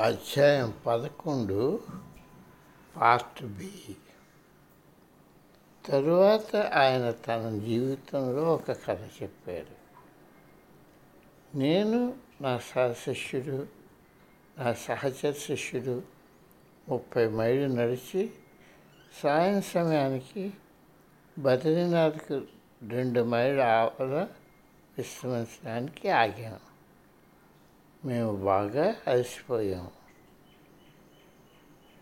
అధ్యాయం పదకొండు part B. తరువాత ఆయన తన జీవితంలో ఒక కథ చెప్పారు. నేను నా సహశిష్యుడు నా సహచర శిష్యుడు ముప్పై మైళ్ళు నడిచి సాయం సమయానికి బద్రీనాథ్కు రెండు మైళ్ళ ఆవల విశ్రమించడానికి ఆగాను. మేము బాగా అలసిపోయాము.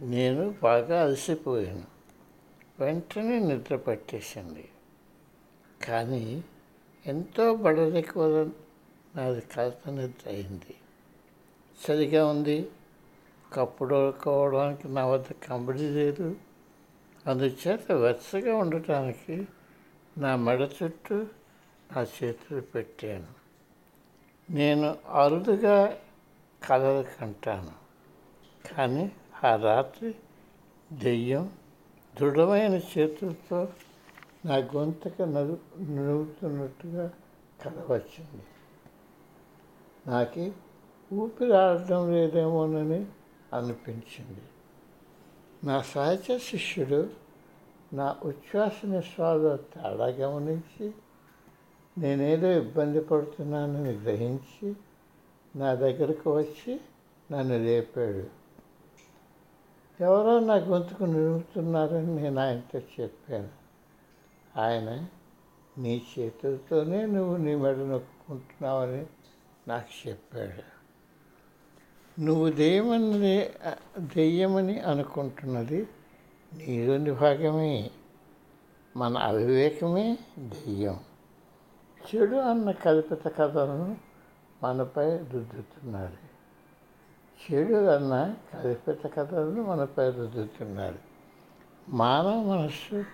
నేను బాగా అలసిపోయాను. వెంటనే నిద్ర పట్టేసింది. కానీ ఎంతో బడలిక్కువ నాది కలత నిద్ర అయింది. సరిగా ఉంది. కప్పుడుకోవడానికి నా వద్ద కంబడి లేదు. అందుచేత వెచ్చగా ఉండటానికి నా మెడ చుట్టూ నా చేతులు పెట్టాను. నేను అరుదుగా కలలు కంటాను. కానీ ఆ రాత్రి దెయ్యం దృఢమైన చేతులతో నా గొంతుక నలు నలుగుతున్నట్టుగా కల వచ్చింది నాకు ఊపిరి ఆడటం లేదేమోనని అనిపించింది. నా సహచ శిష్యుడు నా ఉచ్ఛ్వాస నిశ్వాస తేడా గమనించి నేనేదో ఇబ్బంది పడుతున్నానని గ్రహించి నా దగ్గరకు వచ్చి నన్ను లేపాడు. ఎవరో నా గొంతుకు నిలుపుతున్నారని నేను ఆయనతో చెప్పాను. ఆయన నీ చేతులతోనే నువ్వు నీ మెడ నొక్కుంటున్నావని నాకు చెప్పాడు. నువ్వు దెయ్యమని దెయ్యమని అనుకుంటున్నది నీలోని భాగమే. మన అవివేకమే దెయ్యం చెడు అన్న కల్పిత కథలను మనపై రుద్దుతున్నారు. చెడు అన్న కల్పిత కథలను మనపై రుద్దుతున్నారు. మానవ మనస్సు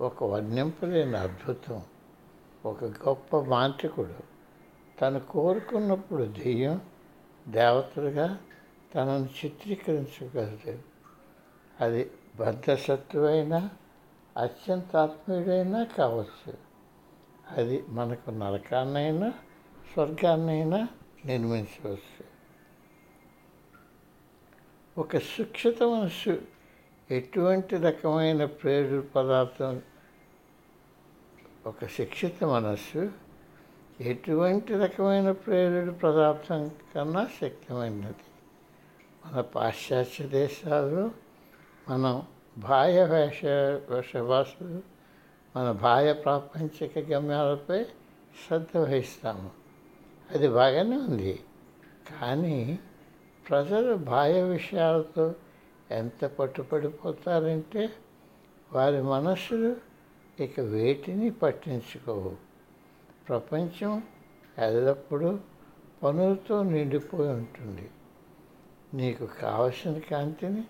ఒక వర్ణింపలేని అద్భుతం. ఒక గొప్ప మాంత్రికుడు తను కోరుకున్నప్పుడు దెయ్యం దేవతలుగా తనను చిత్రీకరించగలదు. అది బద్ధశత్రువైనా అత్యంత ఆత్మీయుడైనా కావచ్చు. అది మనకు నరకాన్నైనా స్వర్గాన్నైనా నిర్మించవచ్చు. ఒక శిక్షిత మనసు ఎటువంటి రకమైన ప్రేరు పదార్థం ఒక శిక్షిత మనస్సు ఎటువంటి రకమైన ప్రేరుడు పదార్థం కన్నా శక్తిమైనది. మన పాశ్చాత్య దేశాల్లో మనం బాహ్య వేష వేషభాషలు మన బాహ్య ప్రాపంచిక గమ్యాలపై శ్రద్ధ వహిస్తాము. అది బాగానే ఉంది. కానీ ప్రజలు బాహ్య విషయాలతో ఎంత పట్టుపడిపోతారంటే వారి మనస్సులు ఇక వేటిని పట్టించుకోవు. ప్రపంచం ఎల్లప్పుడూ పనులతో నిండిపోయి ఉంటుంది. నీకు కావలసిన కాంతిని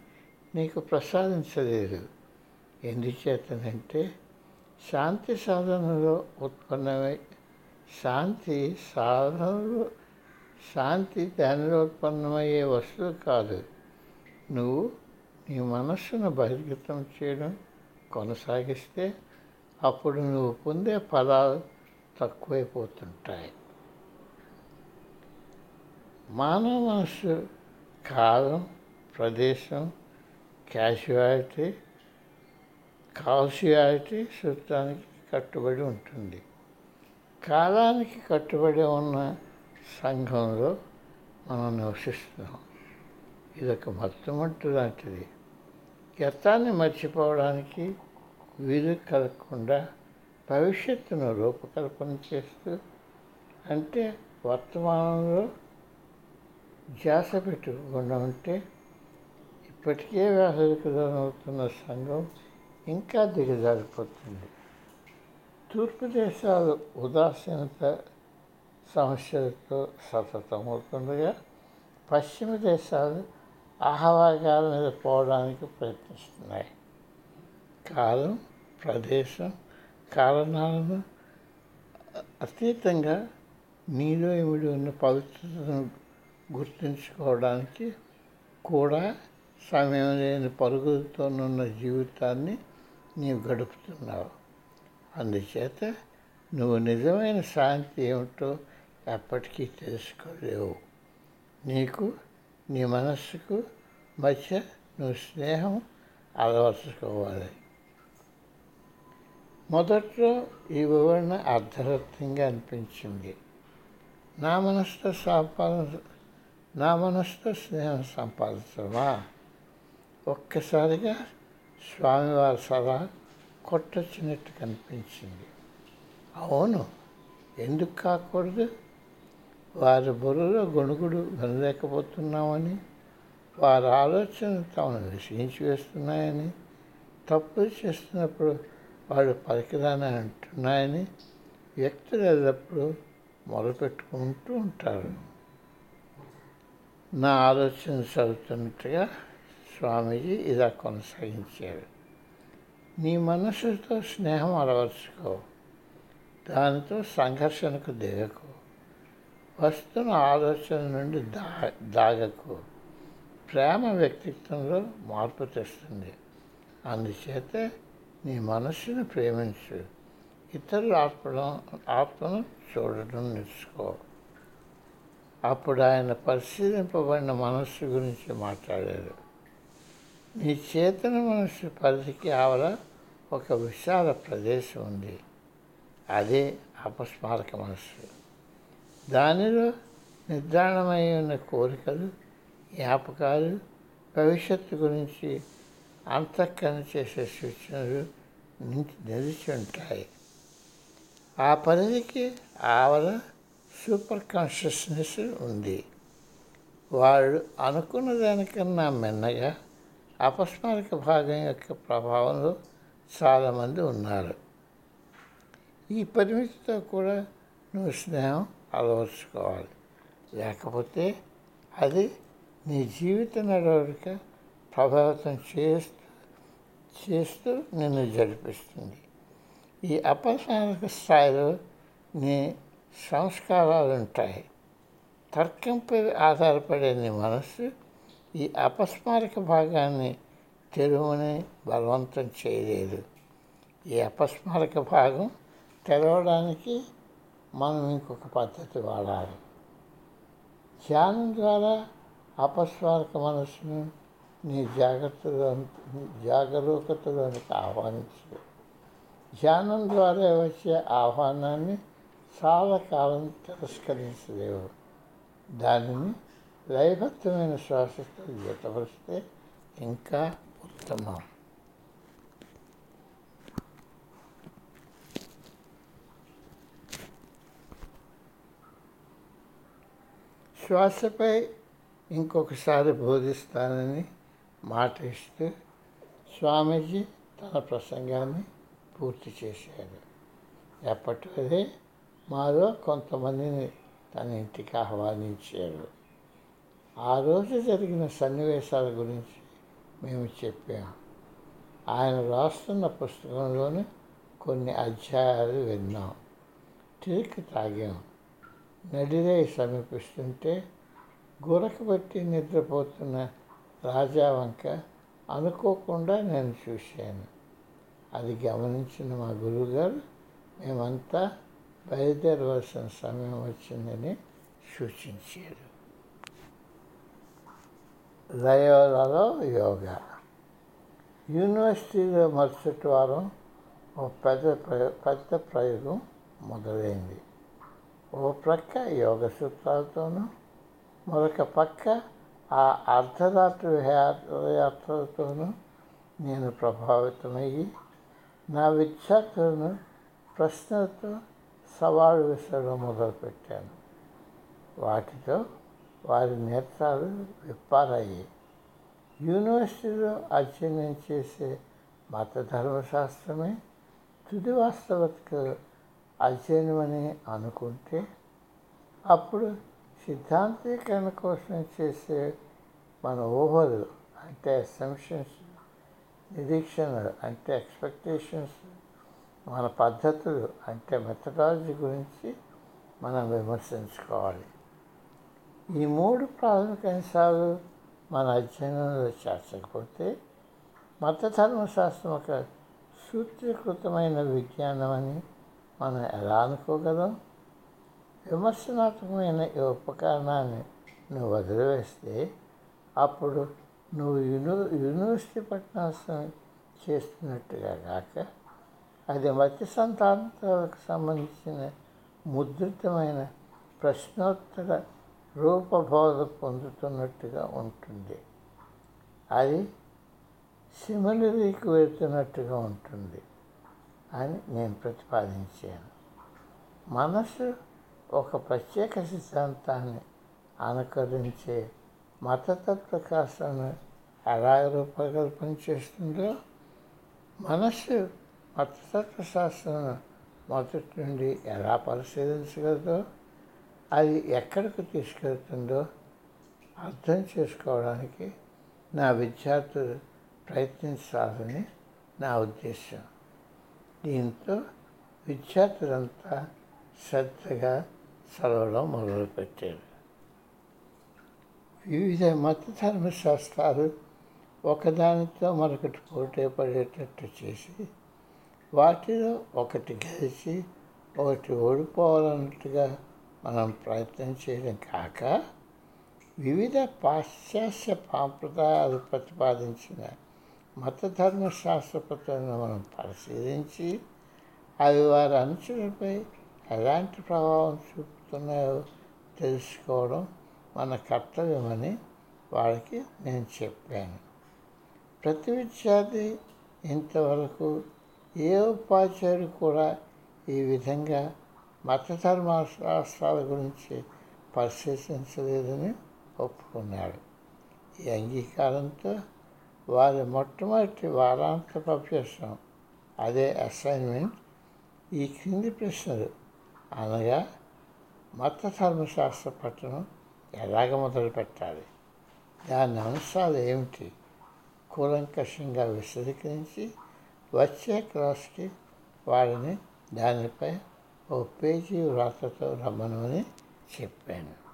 నీకు ప్రసాదించలేదు. ఎందుచేతనంటే శాంతి సాధనలో ఉత్పన్నమై శాంతి సాధనలో శాంతి దానిలో ఉత్పన్నమయ్యే వస్తువు కాదు. నువ్వు నీ మనస్సును బహిర్గతం చేయడం కొనసాగిస్తే అప్పుడు నువ్వు పొందే ఫలాలు తక్కువైపోతుంటాయి. మానవ మనస్సు కాలం ప్రదేశం క్యాజువాలిటీ కాల్షియాలిటీ సూత్రానికి కట్టుబడి ఉంటుంది. కాలానికి కట్టుబడి ఉన్న సంఘంలో మనం నివసిస్తున్నాం. ఇదొక మత్తుమట్టు లాంటిది. గతాన్ని మర్చిపోవడానికి వీలు కలగకుండా భవిష్యత్తును రూపకల్పన చేస్తూ అంటే వర్తమానంలో ధ్యాస పెట్టుకోకుండా ఉంటే ఇప్పటికే వ్యాధులకు లోనవుతున్న సంఘం ఇంకా దిగజారిపోతుంది. తూర్పు దేశాలు ఉదాసీనత సమస్యలతో సతతమవుతుండగా పశ్చిమ దేశాలు ఆహ్వాగాల మీద పోవడానికి ప్రయత్నిస్తున్నాయి. కాలం ప్రదేశం కారణాలను అతీతంగా నీలో ఇమిడి ఉన్న పవిత్రతను గుర్తుంచుకోవడానికి కూడా సమయం లేని పరుగులతోనున్న జీవితాన్ని నీవు గడుపుతున్నావు. అందుచేత నువ్వు నిజమైన శాంతి ఏమిటో ఎప్పటికీ తెలుసుకోలేవు. నీకు నీ మనస్సుకు మధ్య నువ్వు స్నేహం అలవర్చుకోవాలి. మొదట్లో ఈ వివరణ అర్ధరత్నంగా అనిపించింది. నా మనసుతో సంపాదన నా మనసుతో స్నేహం సంపాదించమా ఒక్కసారిగా స్వామివారి సలహా కొట్టొచ్చినట్టు కనిపించింది. అవును ఎందుకు కాకూడదు? వారి బుర్రలో గొణుగుడు వినలేకపోతున్నామని వారి ఆలోచనలు తమను విషయించి వేస్తున్నాయని తప్పులు చేస్తున్నప్పుడు వాళ్ళు పలికిరాని అంటున్నాయని వ్యక్తులు ఎల్లప్పుడూ మొదలుపెట్టుకుంటూ ఉంటారు. నా ఆలోచన చదువుతున్నట్టుగా స్వామీజీ ఇలా కొనసాగించారు. నీ మనసుతో స్నేహం అలవర్చుకో. దానితో సంఘర్షణకు దిగకు. వస్తున్న ఆలోచన నుండి దా దాగకు. ప్రేమ వ్యక్తిత్వంలో మార్పు తెస్తుంది. అందుచేత నీ మనస్సును ప్రేమించు. ఇతరుల ఆత్మను ఆత్మను చూడటం నేర్చుకో. అప్పుడు ఆయన పరిశీలింపబడిన మనస్సు గురించి మాట్లాడారు. నీ చేతన మనసు పరిధికి ఆవల ఒక విశాల ప్రదేశం ఉంది. అదే అపస్మారక మనస్సు. దానిలో నిర్ధారణమై ఉన్న కోరికలు జ్ఞాపకాలు భవిష్యత్తు గురించి అంతఃకరణ చేసే సూచనలు నిలిచి ఉంటాయి. ఆ పరిధికి ఆవల సూపర్ కాన్షియస్నెస్ ఉంది. వాళ్ళు అనుకున్న దానికన్నా మిన్నగా అపస్మారక భాగం యొక్క ప్రభావంలో చాలామంది ఉన్నారు. ఈ పరిమితితో కూడా నువ్వు స్నేహం అలవర్చుకోవాలి. లేకపోతే అది నీ జీవిత నడవడిక ప్రభావితం చేస్తూ చేస్తూ నిన్ను జరిపిస్తుంది. ఈ అపస్మారక స్థాయిలో నీ సంస్కారాలు ఉంటాయి తర్కంపై ఆధారపడే నీ మనస్సు ఈ అపస్మారక భాగాన్ని తెరువుని బలవంతం చేయలేదు. ఈ అపస్మారక భాగం తెరవడానికి మనం ఇంకొక పద్ధతి వాడాలి. ధ్యానం ద్వారా అపస్మారక మనస్సును నీ జాగ్రత్తలో జాగరూకతలోనికి ఆహ్వానించు ధ్యానం ద్వారా వచ్చే ఆహ్వానాన్ని చాలా కాలం తిరస్కరించలేవు. దానిని లయబద్ధమైన శ్వాసతో జతపరిస్తే ఇంకా ఉత్తమం. శ్వాసపై ఇంకొకసారి బోధిస్తానని మాట ఇస్తూ స్వామీజీ తన ప్రసంగాన్ని పూర్తి చేశారు. ఎప్పటివరే మాలో కొంతమందిని తన ఇంటికి ఆహ్వానించారు. ఆ రోజు జరిగిన సన్నివేశాల గురించి మేము చెప్పాం. ఆయన రాస్తున్న పుస్తకంలోని కొన్ని అధ్యాయాలు విన్నాం. తిరిగి తాగాం నడిరై సమీపిస్తుంటే గురక నిద్రపోతున్న రాజా వంక అనుకోకుండా నేను చూశాను. అది గమనించిన మా గురువుగారు మేమంతా బయలుదేరవలసిన సమయం వచ్చిందని సూచించారు. లయోలలో యోగా. యూనివర్సిటీలో మరుసటి వారం ఓ పెద్ద ప్రయో పెద్ద ప్రయోగం మొదలైంది. ఓ ప్రక్క యోగ సూత్రాలతోనూ మరొక పక్క ఆ అర్ధరాత్రి విహారయాత్రలతోనూ నేను ప్రభావితమయ్యి నా విద్యార్థులను ప్రశ్నలతో సవాలు విసరడం మొదలుపెట్టాను. వాటితో వారి నేత్రాలు విప్పారయ్యాయి యూనివర్సిటీలో అధ్యయనం చేసే మత ధర్మశాస్త్రమే తుది వాస్తవతకు అధ్యయనమని అనుకుంటే అప్పుడు సిద్ధాంతీకరణ కోసం చేసే మన ఊహలు అంటే అసంప్షన్స్ నిరీక్షణలు అంటే ఎక్స్పెక్టేషన్స్ మన పద్ధతులు అంటే మెథడాలజీ గురించి మనం విమర్శించుకోవాలి. ఈ మూడు ప్రాథమిక అంశాలు మన అధ్యయనంలో చేర్చకపోతే మతధర్మశాస్త్రం ఒక సూత్రీకృతమైన విజ్ఞానం అని మనం ఎలా అనుకోగలం? విమర్శనాత్మకమైన ఈ ఉపకరణాన్ని నువ్వు వదిలివేస్తే అప్పుడు నువ్వు యూని యూనివర్సిటీ పట్టణాసం చేస్తున్నట్టుగా కాక అది మత సంతాంతాలకు సంబంధించిన ముద్రితమైన ప్రశ్నోత్తర రూపబోధ పొందుతున్నట్టుగా ఉంటుంది. అది సిమిలరీకి వెళ్తున్నట్టుగా ఉంటుంది అని నేను ప్రతిపాదించాను. మనసు ఒక ప్రత్యేక సిద్ధాంతాన్ని అనుకరించే మతతత్వ కాశాన్ని ఎలా రూపకల్పన చేస్తుందో మనస్సు మతతత్వ శాస్త్రం మొదటి నుండి ఎలా పరిశీలించగలదో అది ఎక్కడికి తీసుకెళ్తుందో అర్థం చేసుకోవడానికి నా విద్యార్థులు ప్రయత్నించాలని నా ఉద్దేశం. దీంతో విద్యార్థులంతా శ్రద్ధగా చదవడం మొదలుపెట్టారు. వివిధ మత ధర్మశాస్త్రాలు ఒకదానితో మరొకటి పోటీ పడేటట్టు చేసి వాటిలో ఒకటి గెలిచి ఒకటి ఓడిపోవాలన్నట్టుగా మనం ప్రయత్నం చేయడం కాక వివిధ పాశ్చాత్య సాంప్రదాయాలు ప్రతిపాదించిన మత ధర్మశాస్త్ర మనం పరిశీలించి అవి వారి అనుచరులపై ఎలాంటి ప్రభావం చూపుతున్నాయో తెలుసుకోవడం మన కర్తవ్యమని వాళ్ళకి నేను చెప్పాను. ప్రతి విద్యార్థి ఇంతవరకు ఏ ఉపాధ్యాయుడు కూడా ఈ విధంగా మత ధర్మశాస్త్రాల గురించి పరిశీలించలేదని ఒప్పుకున్నాడు. ఈ అంగీకారంతో వారి మొట్టమొదటి వారాంతపు అభ్యాసం అదే అసైన్మెంట్ ఈ క్రింది ప్రశ్నలు. అనగా మత ధర్మశాస్త్ర పట్టణం ఎలాగ మొదలు పెట్టాలి దాని అంశాలు ఏమిటి? కూలంకషంగా విశదీకరించి వచ్చే క్లాస్కి వారిని దానిపై ఓ పేజీ వ్రాతతో రమ్మనమని చెప్పాను.